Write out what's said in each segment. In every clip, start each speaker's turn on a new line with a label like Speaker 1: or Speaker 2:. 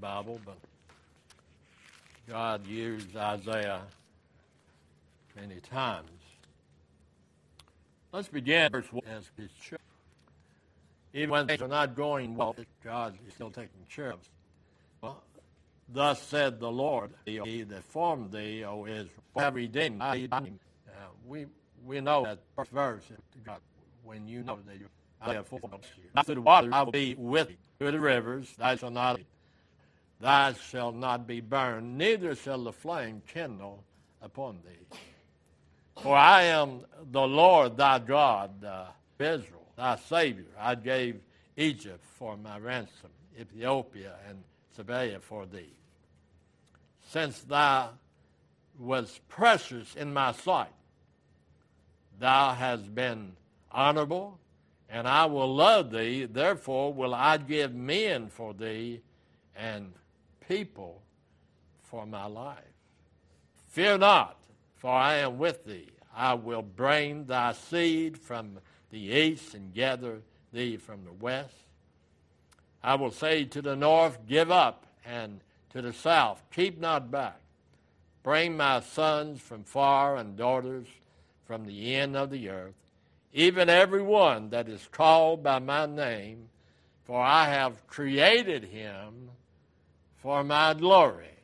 Speaker 1: Bible, but God used Isaiah many times. Let's begin verse 1 as his children. Even when things are not going well, God is still taking care of us. Well, Thus said the Lord, He that formed thee, O Israel, have redeemed thee. Uh, we, we know that first verse, God, when you know that you I have formed you. Through the waters, I will be with thee. Through the rivers, thou shalt not, thou shalt not be burned, neither shall the flame kindle upon thee. For I am the Lord thy God, uh, Israel, thy Savior. I gave Egypt for my ransom, Ethiopia and Seba for thee. Since thou was precious in my sight, thou hast been honorable, and I will love thee. Therefore will I give men for thee and people for my life. Fear not, for I am with thee. I will bring thy seed from the east and gather thee from the west. I will say to the north, Give up, and to the south, Keep not back. Bring my sons from far and daughters from the end of the earth, even every one that is called by my name, for I have created him for my glory.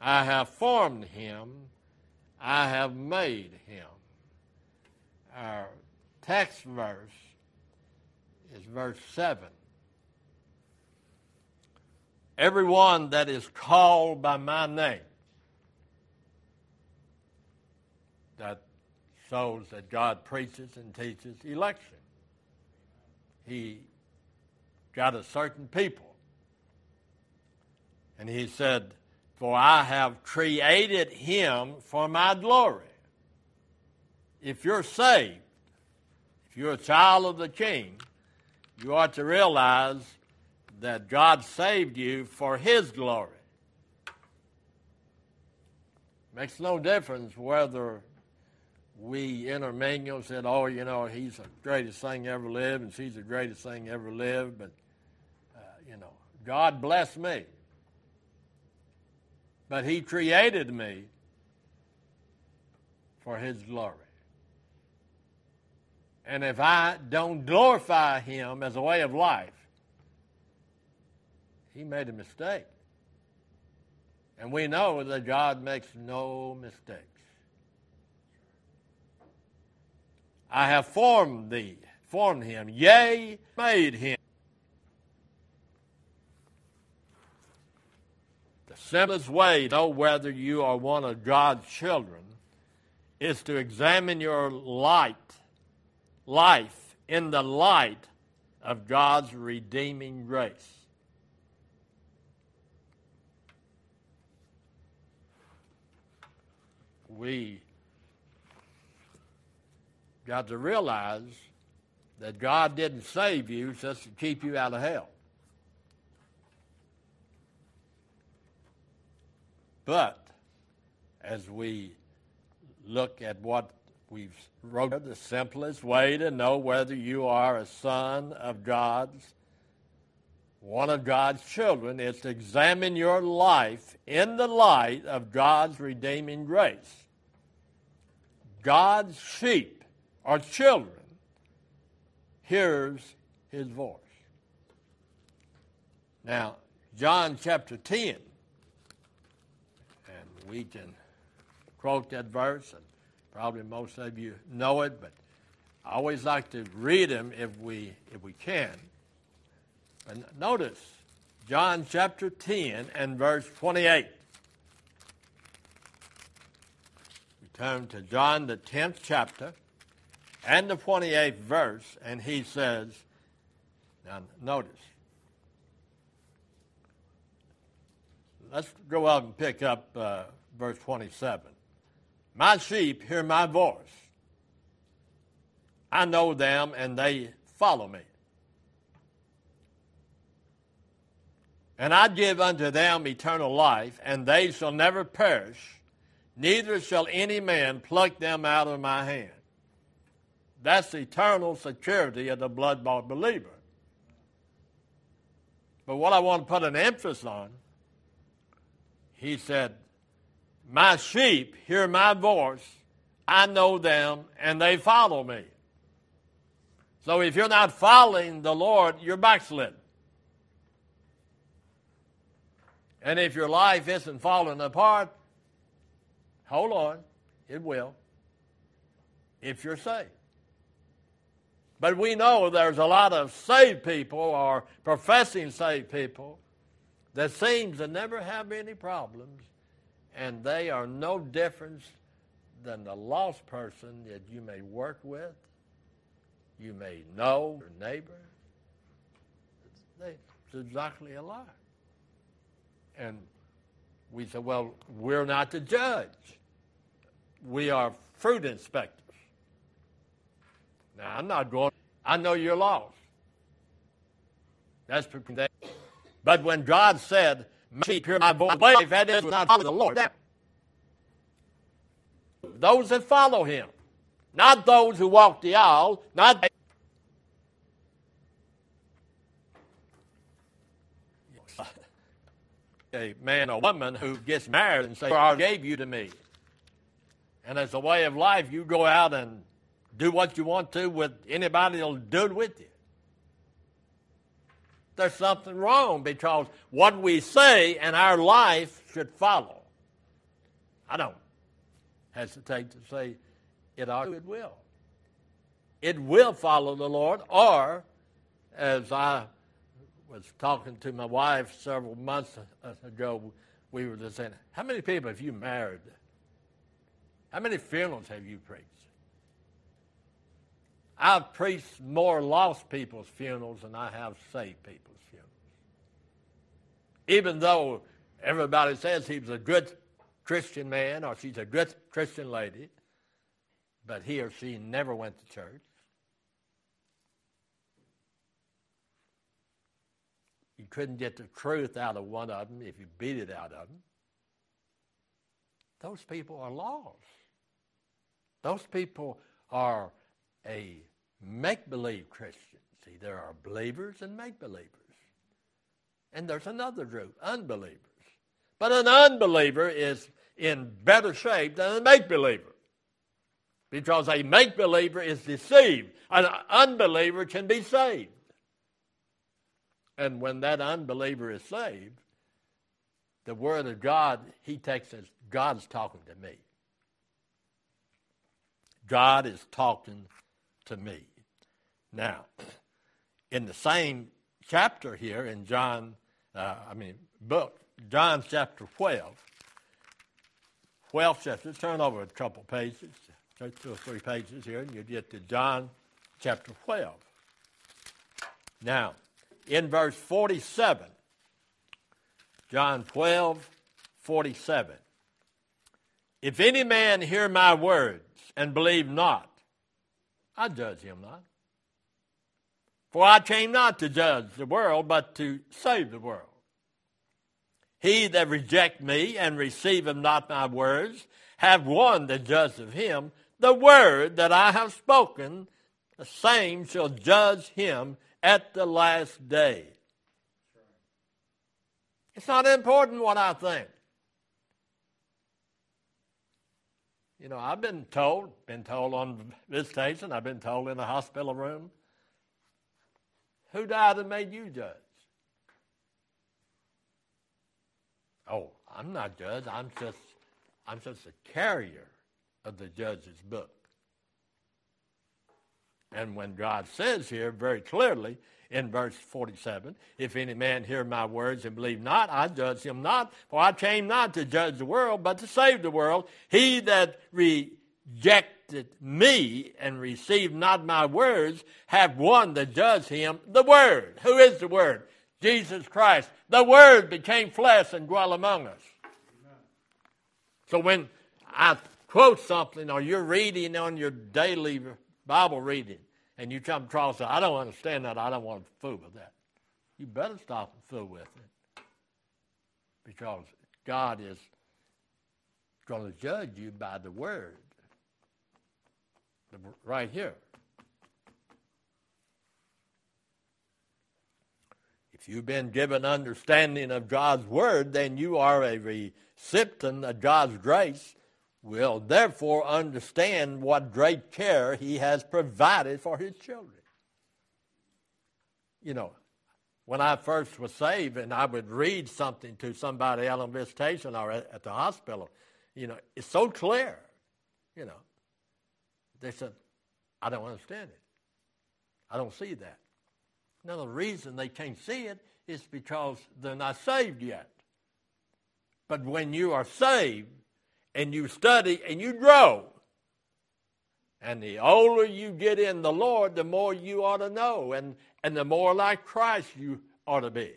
Speaker 1: I have formed him, I have made him. Our text verse is verse 7. Everyone that is called by my name, that shows that God preaches and teaches election. He got a certain people. And he said, For I have created him for my glory. If you're saved, if you're a child of the king, you ought to realize that God saved you for his glory. Makes no difference whether we intermingle and said, oh, you know, he's the greatest thing ever lived and she's the greatest thing ever lived, but, uh, you know, God bless me. But he created me for his glory. And if I don't glorify him as a way of life, he made a mistake. And we know that God makes no mistakes. I have formed thee, formed him, yea, made him. Simplest way to know whether you are one of God's children is to examine your light, life in the light of God's redeeming grace. We got to realize that God didn't save you just to keep you out of hell. But as we look at what we've wrote, the simplest way to know whether you are a son of God's, one of God's children, is to examine your life in the light of God's redeeming grace. God's sheep our children, hears his voice. Now, John chapter 10, and we can quote that verse, and probably most of you know it, but I always like to read them if we, if we can. And notice John chapter 10 and verse 28. We turn to John, the 10th chapter and the 28th verse, and he says, now notice, let's go out and pick up uh, verse 27. My sheep hear my voice. I know them, and they follow me. And I give unto them eternal life, and they shall never perish, neither shall any man pluck them out of my hand. That's the eternal security of the blood bought believer. But what I want to put an emphasis on, he said, My sheep hear my voice, I know them, and they follow me. So if you're not following the Lord, you're backslidden. And if your life isn't falling apart, hold on, it will. If you're saved. But we know there's a lot of saved people or professing saved people that seems to never have any problems, and they are no different than the lost person that you may work with, you may know, your neighbor. It's exactly alike. And we say, well, we're not the judge. We are fruit inspectors. Now, I'm not going, I know you're lost. That's but when God said, Sheep hear my voice, that is not follow the Lord. Those that follow him, not those who walk the aisle, not a man or woman who gets married and says, I gave you to me. And as a way of life, you go out and do what you want to with anybody that'll do it with you. There's something wrong because what we say and our life should follow. I don't hesitate to say it ought it will. It will follow the Lord, or as I was talking to my wife several months ago, we were just saying, How many people have you married? How many funerals have you preached? I've preached more lost people's funerals than I have saved people's funerals. Even though everybody says he was a good Christian man or she's a good Christian lady, but he or she never went to church. You couldn't get the truth out of one of them if you beat it out of them. Those people are lost. Those people are a make believe Christians. See, there are believers and make believers. And there's another group, unbelievers. But an unbeliever is in better shape than a make believer. Because a make believer is deceived, an unbeliever can be saved. And when that unbeliever is saved, the Word of God, he takes as God's talking to me. God is talking to me. Now, in the same chapter here in John, uh, I mean, book, John chapter 12, 12 chapter, turn over a couple pages, two or three pages here, and you get to John chapter 12. Now, in verse 47, John 12, 47. If any man hear my words and believe not, I judge him not. For I came not to judge the world, but to save the world. He that reject me and receiveth not my words have one that judge of him. The word that I have spoken, the same shall judge him at the last day. It's not important what I think. You know, I've been told, been told on visitation, I've been told in a hospital room, who died and made you judge? Oh, I'm not judge. I'm just, I'm just a carrier of the judge's book. And when God says here very clearly in verse 47, if any man hear my words and believe not, I judge him not, for I came not to judge the world, but to save the world. He that rejected me and received not my words have one that judge him, the Word. Who is the Word? Jesus Christ. The Word became flesh and dwelt among us. So when I quote something or you're reading on your daily Bible reading, and you come across it, I don't understand that. I don't want to fool with that. You better stop and fool with it. Because God is going to judge you by the word. Right here. If you've been given understanding of God's word, then you are a recipient of God's grace, will therefore understand what great care He has provided for His children. You know, when I first was saved and I would read something to somebody out on visitation or at the hospital, you know, it's so clear, you know. They said, I don't understand it. I don't see that. Now, the reason they can't see it is because they're not saved yet. But when you are saved and you study and you grow, and the older you get in the Lord, the more you ought to know, and, and the more like Christ you ought to be.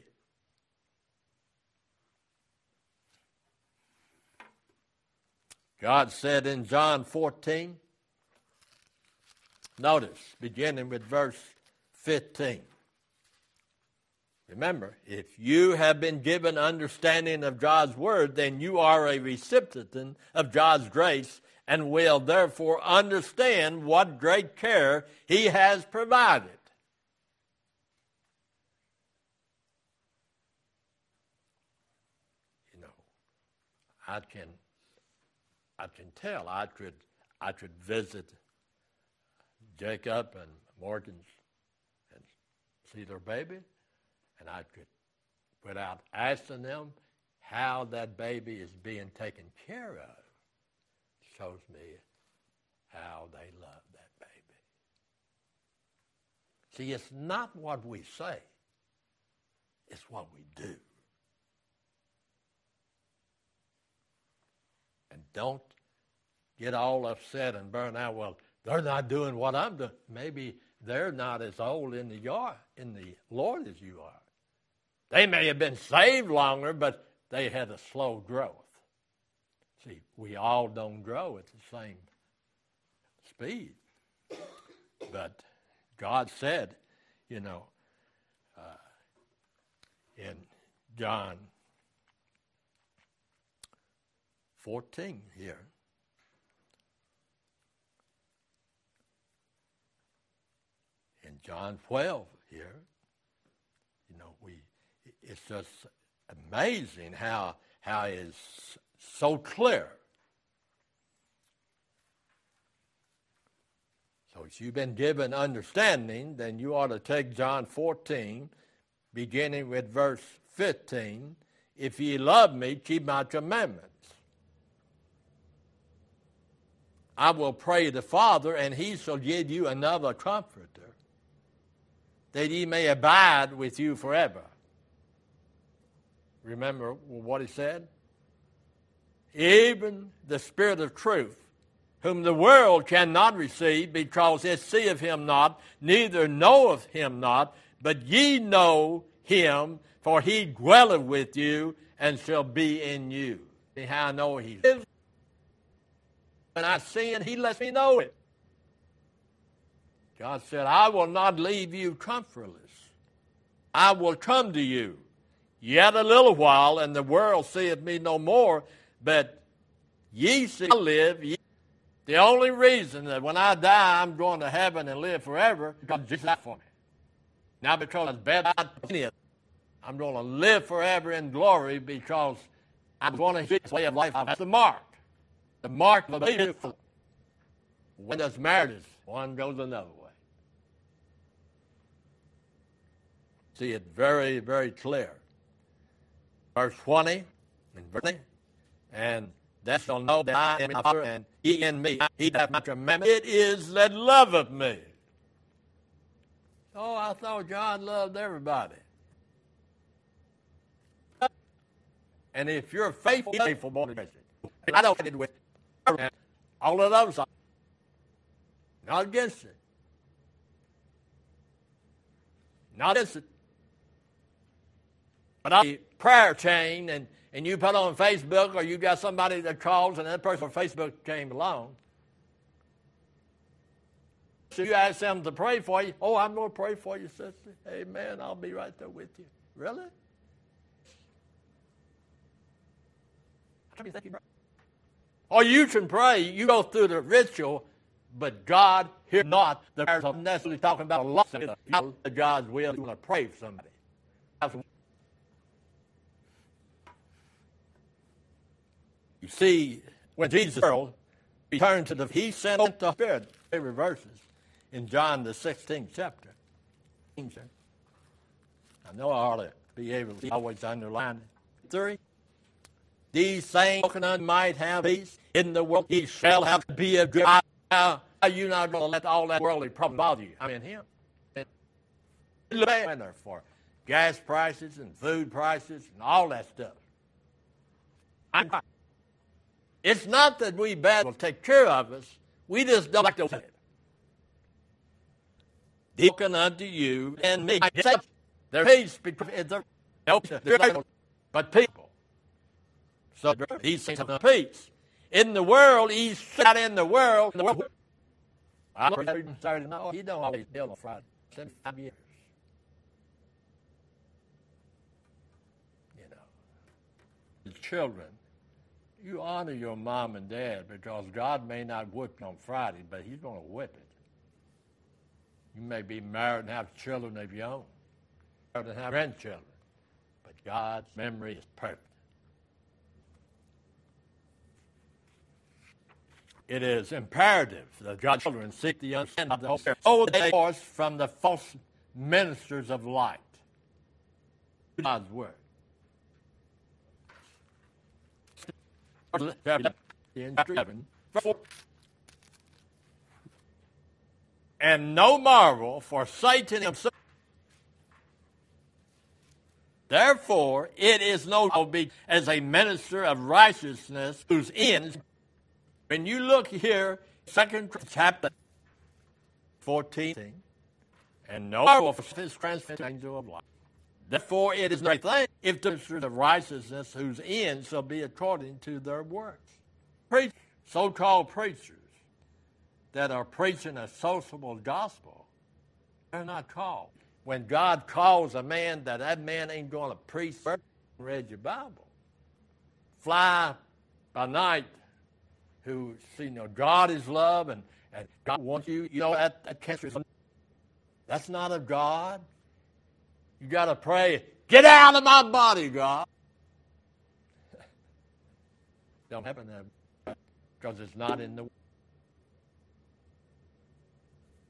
Speaker 1: God said in John 14, notice, beginning with verse 15. Remember, if you have been given understanding of God's word, then you are a recipient of God's grace and will therefore understand what great care He has provided. You know, I can, I can tell. I could, I could visit Jacob and Morgan's and see their baby and I could, without asking them how that baby is being taken care of, shows me how they love that baby. See, it's not what we say, it's what we do. And don't get all upset and burn out. Well, they're not doing what I'm doing. Maybe they're not as old in the yard, in the Lord as you are. They may have been saved longer, but they had a slow growth. See, we all don't grow at the same speed. But God said, you know, uh, in John 14 here, John 12 here, You know, we it's just amazing how, how it's so clear. So if you've been given understanding, then you ought to take John 14, beginning with verse 15. If ye love me, keep my commandments. I will pray the Father, and he shall give you another comforter, that he may abide with you forever. Remember what he said? Even the Spirit of truth, whom the world cannot receive, because it seeth him not, neither knoweth him not, but ye know him, for he dwelleth with you and shall be in you. See how I know he is? When I sin, he lets me know it. God said, I will not leave you comfortless. I will come to you. Yet a little while, and the world seeth me no more, but ye see I live. Ye. The only reason that when I die, I'm going to heaven and live forever, because Jesus died for me. Not because it's bad, I'm going to live forever in glory because I'm going to see this way of life. That's the mark. The mark of the beautiful. When there's marriage, one goes another way. See it very, very clear verse 20 and verse 20, and that shall know that I am Father, and he in me. He that hath my commandment, it is that loveth me. Oh, I thought God loved everybody. And if you're faithful, faithful, born I don't get it with all of those. Not against it. Not against it. But I prayer chain and, and you put on Facebook or you got somebody that calls and that person on Facebook came along. So you ask them to pray for you. Oh, I'm going to pray for you, sister. Amen. I'll be right there with you. Really? Or you can pray. You go through the ritual, but God hears not the prayers. I'm necessarily talking about a lot of God's will. You want to pray for somebody. You see, when Jesus world returned to the, he sent the Spirit. Favorite verses in John the 16th chapter. I know I ought to be able to always underline it. Three. These things might have peace in the world. He shall have to be a good. How are you not going to let all that worldly problem bother you? I mean, him. Winner for gas prices and food prices and all that stuff. I'm, it's not that we bad will take care of us. We just don't like to it. Deacon unto you and me. Their peace between but people. So he's saying something peace. In the world, he's not in the world. In the world. I started no, he don't always deal on Friday. Seventy-five years. You know, the children, you honor your mom and dad because God may not whip you on Friday, but He's going to whip it. You may be married and have children of your own, and have grandchildren, but God's memory is perfect. It is imperative that God's children seek the understanding of the Holy Spirit. Oh, they from the false ministers of light. God's word. And no marvel, for Satan himself. Therefore, it is no be as a minister of righteousness whose ends when you look here, second chapter 14, and no marvel for his transfigured angel of light. Therefore, it is no thing if the ministers of righteousness whose end shall be according to their works. Preach, so-called preachers that are preaching a sociable gospel, they're not called. When God calls a man, that that man ain't going to preach, read your Bible. Fly by night who see, you know, God is love and, and God wants you, you know, that, that cancer that's not of God. You got to pray, get out of my body, God. Don't happen that because it's not in the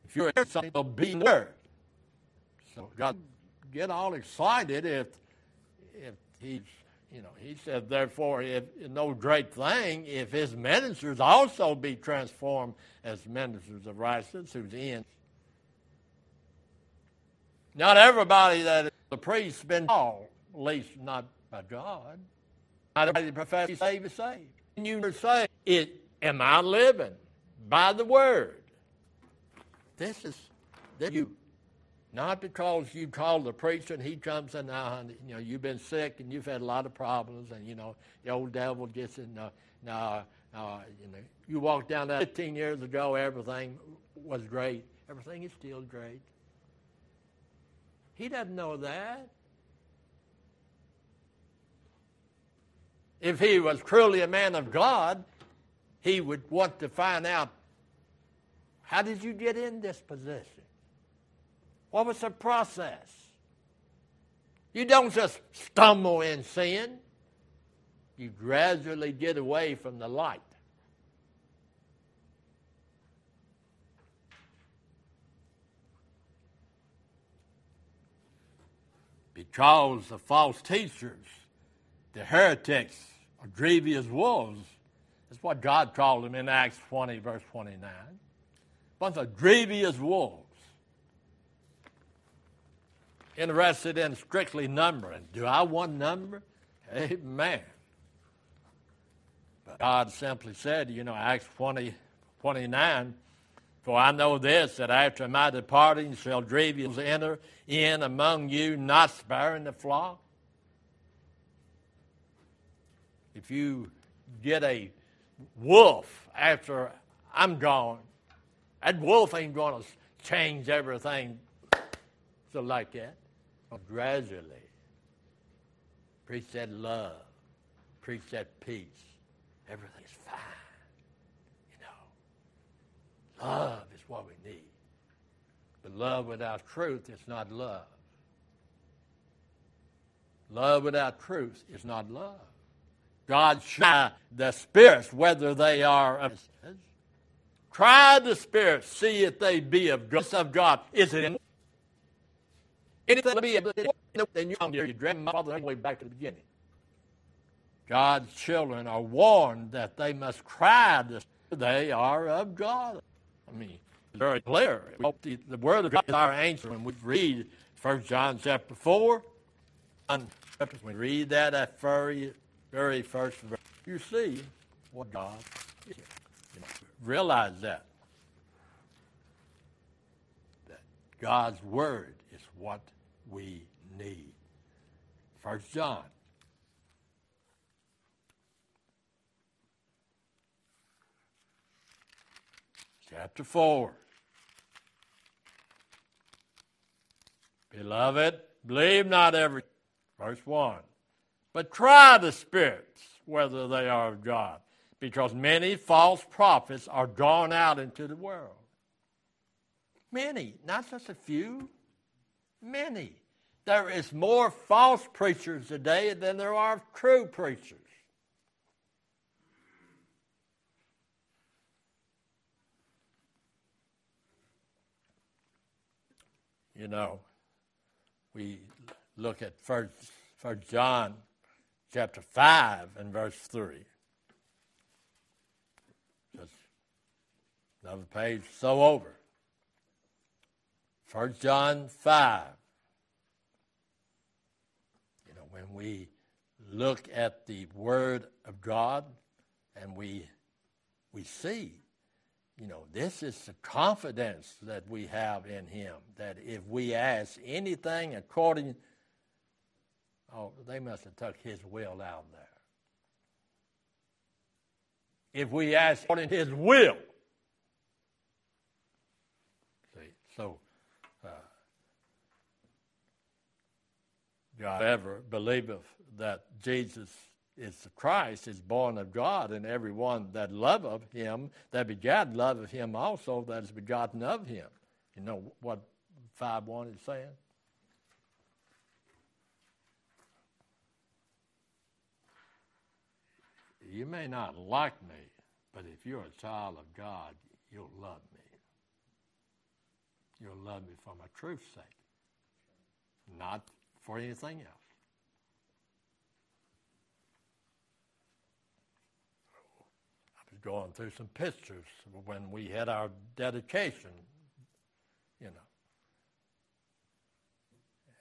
Speaker 1: If you're something, it'll be in the Word. So God get all excited if if He's you know, he said, therefore, if no great thing if his ministers also be transformed as ministers of righteousness, whose ends. Not everybody that a priest has been called, at least not by God. Not everybody profess to save is saved. And you say, it, am I living by the word? This is, this you not because you called the preacher and he comes and now, you know, you've been sick and you've had a lot of problems and, you know, the old devil gets in, uh, now, you know, you walked down that 15 years ago, everything was great. Everything is still great. He doesn't know that. If he was truly a man of God, he would want to find out how did you get in this position? What was the process? You don't just stumble in sin. You gradually get away from the light. Because the false teachers, the heretics, are grievous wolves. That's what God called them in Acts 20, verse 29. Bunch of grievous wolves interested in strictly numbering. Do I want number? Amen. But God simply said, you know, Acts 20, 29, For I know this, that after my departing shall grievous enter in among you, not sparing the flock. If you get a wolf after I'm gone, that wolf ain't going to change everything so like that gradually preach that love, preach that peace. Everything's fine. Love is what we need. But love without truth is not love. Love without truth is not love. God try the spirits whether they are of Try the spirits, see if they be of God. Of God. Is it in anything be then you your grandmother all the way back to the beginning. God's children are warned that they must cry this. They are of God. I mean, it's very clear. The, the word of God is our answer when we read 1 John chapter 4. And when we read that at very, very first verse, you see what God is. You know, realize that. That God's word is what we need. First John chapter 4. Beloved, believe not every, verse 1, but try the spirits whether they are of God, because many false prophets are gone out into the world. Many, not just a few, many. There is more false preachers today than there are true preachers. You know, we look at first, first John chapter 5 and verse 3. Just another page so over. First John 5. You know, when we look at the Word of God and we, we see you know, this is the confidence that we have in Him that if we ask anything according, oh, they must have took His will out there. If we ask according to His will, see, so uh, God ever believeth that Jesus is Christ is born of God, and every one that loveth him, that begat, loveth him also that is begotten of him. You know what 5 1 is saying? You may not like me, but if you're a child of God, you'll love me. You'll love me for my truth's sake, not for anything else. Going through some pictures when we had our dedication, you know.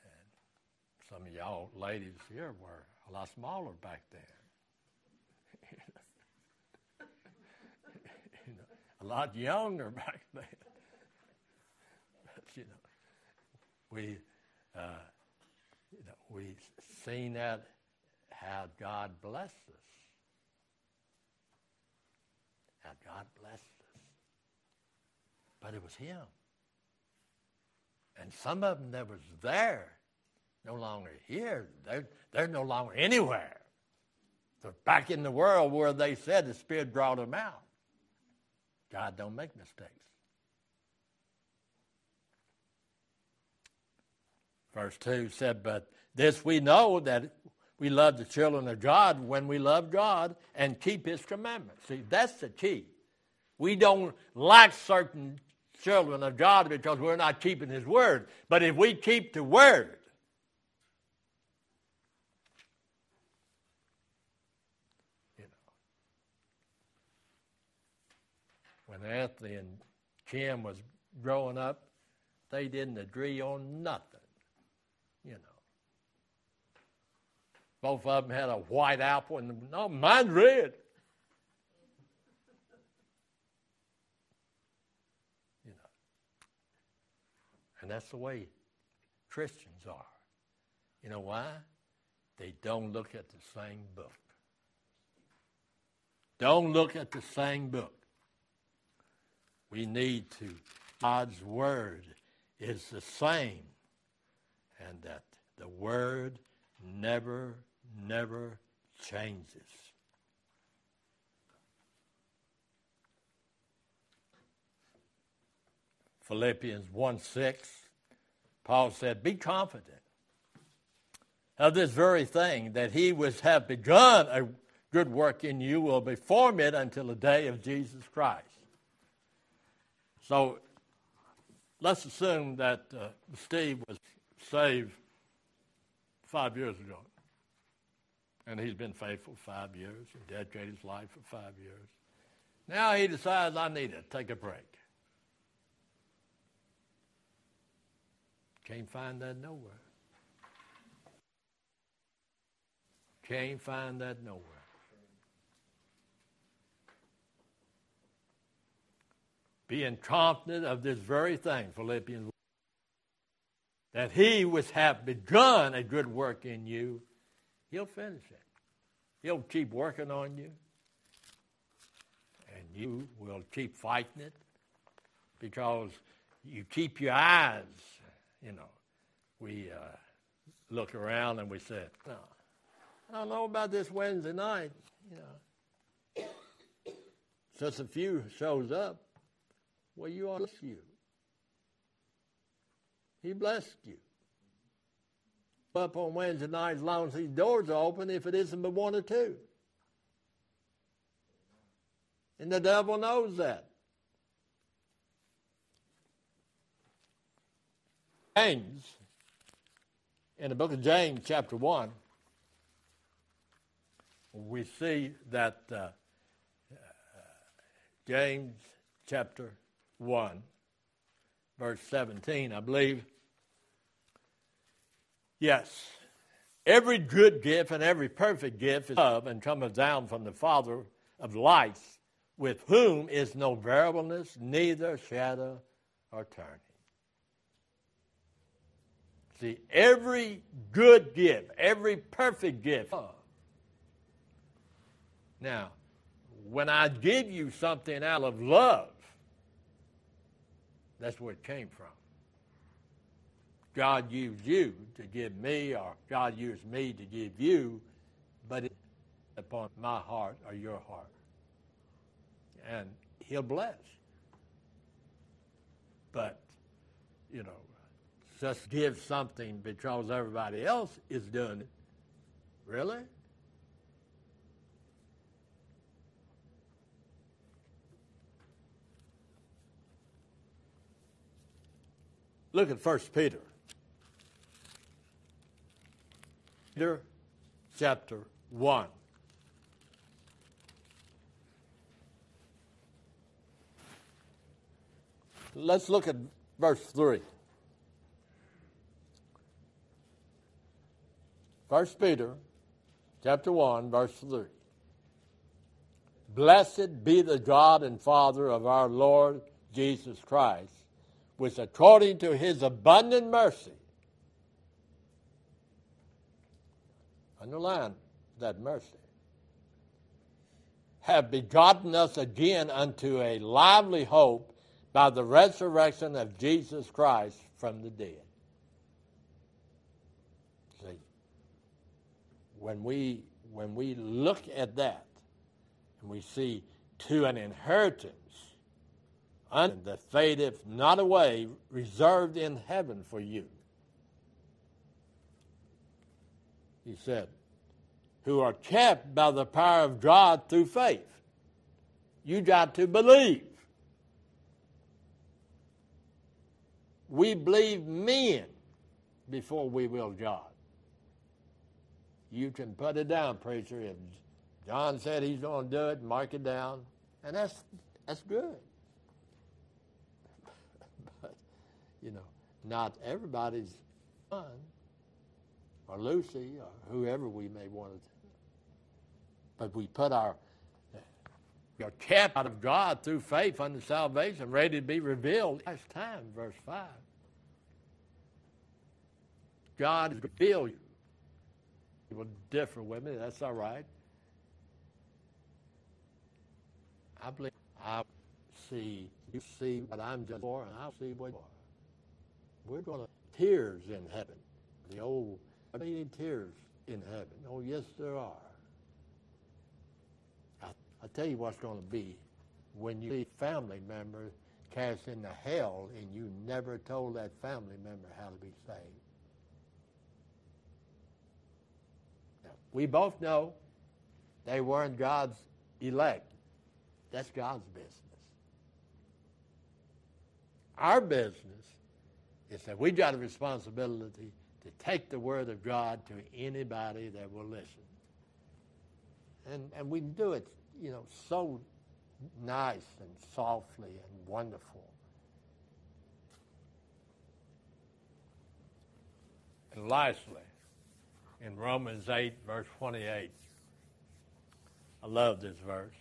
Speaker 1: And some of y'all ladies here were a lot smaller back then. you know, a lot younger back then. but, you know, we, uh, you know, we seen that how God blessed us. Now, God blessed us. But it was Him. And some of them that was there, no longer here. They're, they're no longer anywhere. They're back in the world where they said the Spirit brought them out. God don't make mistakes. Verse 2 said, But this we know that we love the children of God when we love God and keep His commandments. See, that's the key. We don't like certain children of God because we're not keeping His word. But if we keep the word, you know, when Anthony and Kim was growing up, they didn't agree on nothing. You know. Both of them had a white apple, and no, mine's red. You know, and that's the way Christians are. You know why? They don't look at the same book. Don't look at the same book. We need to. God's word is the same, and that the word never never changes. Philippians 1 6, Paul said, Be confident of this very thing, that he which hath begun a good work in you will perform it until the day of Jesus Christ. So let's assume that uh, Steve was saved five years ago. And he's been faithful five years, he dedicated his life for five years. Now he decides I need to take a break. Can't find that nowhere. Can't find that nowhere. Being confident of this very thing, Philippians, that he which hath begun a good work in you, he'll finish it. He'll keep working on you. And you will keep fighting it because you keep your eyes, you know. We uh, look around and we say, no, I don't know about this Wednesday night, you know. Just a few shows up. Well, you are to you. He blessed you. Up on Wednesday night, as long as these doors are open, if it isn't but one or two. And the devil knows that. James, in the book of James, chapter 1, we see that uh, James chapter 1, verse 17, I believe. Yes, every good gift and every perfect gift is of and cometh down from the Father of lights, with whom is no variableness, neither shadow or turning. See, every good gift, every perfect gift. Uh, now, when I give you something out of love, that's where it came from. God used you to give me, or God used me to give you, but it's upon my heart or your heart. And He'll bless. But, you know, just give something because everybody else is doing it. Really? Look at 1 Peter. Peter chapter 1. Let's look at verse 3. 1 Peter chapter 1, verse 3. Blessed be the God and Father of our Lord Jesus Christ, which according to his abundant mercy Underline that mercy. Have begotten us again unto a lively hope by the resurrection of Jesus Christ from the dead. See, when we when we look at that and we see to an inheritance and that fadeth not away, reserved in heaven for you. He said, who are kept by the power of God through faith. You got to believe. We believe men before we will God. You can put it down, preacher. If John said he's going to do it, mark it down, and that's that's good. but you know, not everybody's fun or Lucy or whoever we may want to. But we put our kept out of God through faith unto salvation, ready to be revealed last time, verse 5. God has revealed you. You will differ with me, that's all right. I believe I see you see what I'm just for, and I'll see what you are. We're to tears in heaven. The old any tears in heaven? Oh, yes, there are. I, I tell you what's going to be when you see family members cast into hell and you never told that family member how to be saved. we both know they weren't God's elect. That's God's business. Our business is that we got a responsibility to take the Word of God to anybody that will listen. And, and we do it, you know, so nice and softly and wonderful. And lastly, in Romans 8, verse 28, I love this verse.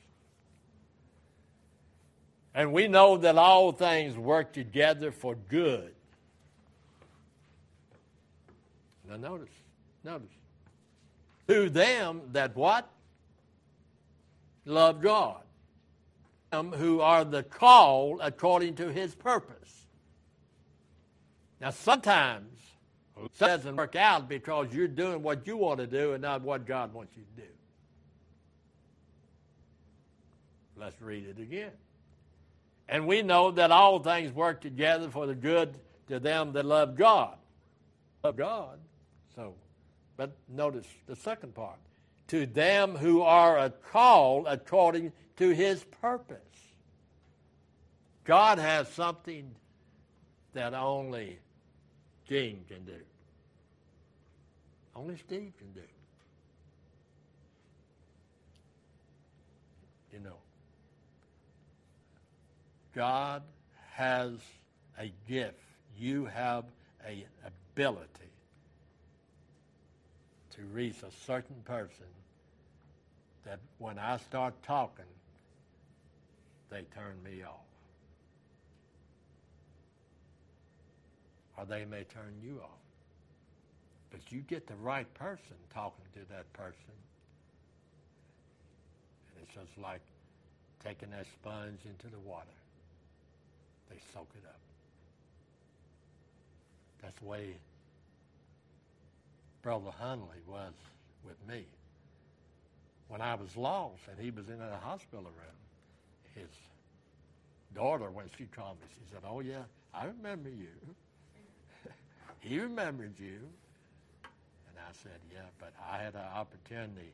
Speaker 1: And we know that all things work together for good. Now notice, notice. To them that what? Love God. Them who are the called according to his purpose. Now sometimes it doesn't work out because you're doing what you want to do and not what God wants you to do. Let's read it again. And we know that all things work together for the good to them that love God. Love God. So, but notice the second part. To them who are called according to his purpose. God has something that only Gene can do. Only Steve can do. You know. God has a gift. You have an ability to reach a certain person that when I start talking, they turn me off. Or they may turn you off. But you get the right person talking to that person. And it's just like taking that sponge into the water. They soak it up. That's the way Brother Hunley was with me. When I was lost and he was in a hospital room, his daughter, when she called me, she said, Oh, yeah, I remember you. he remembered you. And I said, Yeah, but I had an opportunity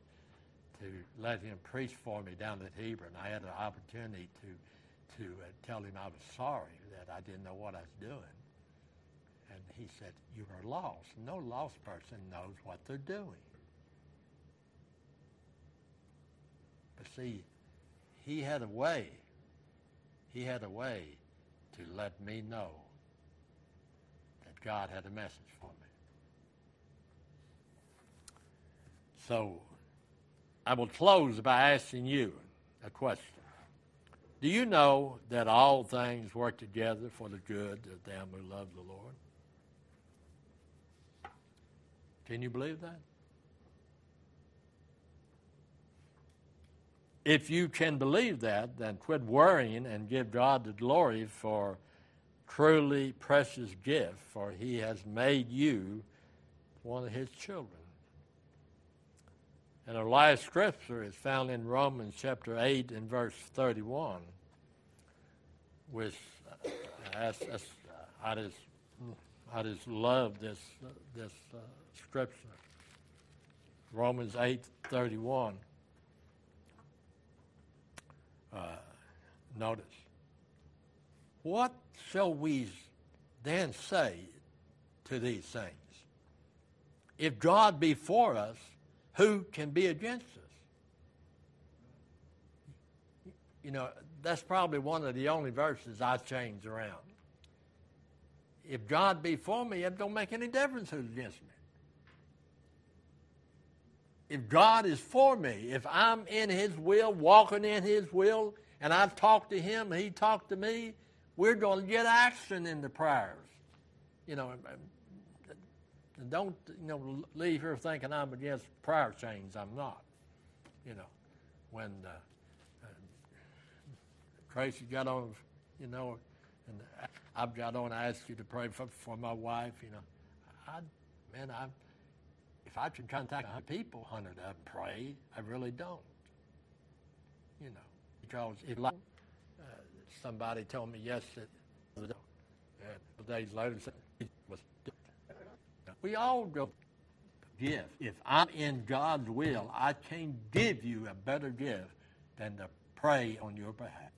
Speaker 1: to let him preach for me down at Hebron. I had an opportunity to to uh, tell him I was sorry that I didn't know what I was doing. He said, You are lost. No lost person knows what they're doing. But see, he had a way, he had a way to let me know that God had a message for me. So I will close by asking you a question. Do you know that all things work together for the good of them who love the Lord? Can you believe that? If you can believe that, then quit worrying and give God the glory for truly precious gift, for he has made you one of his children. And our last scripture is found in Romans chapter 8 and verse 31, which uh, I, I, just, I just love this, this uh, scripture. Romans 8 31. Uh, notice. What shall we then say to these things? If God be for us, who can be against us? You know, that's probably one of the only verses I change around. If God be for me, it don't make any difference who's against me. If God is for me, if I'm in His will, walking in His will, and I've talked to Him, He talked to me, we're going to get action in the prayers. You know, don't you know leave here thinking I'm against prayer chains. I'm not. You know, when uh, uh, Tracy got on, you know, and I've got on. I asked you to pray for, for my wife. You know, I man, I I should contact a people, hundred of them pray. I really don't. You know, because if uh, somebody told me yes that uh, days later said we all go. gift. If I'm in God's will, I can't give you a better gift than to pray on your behalf.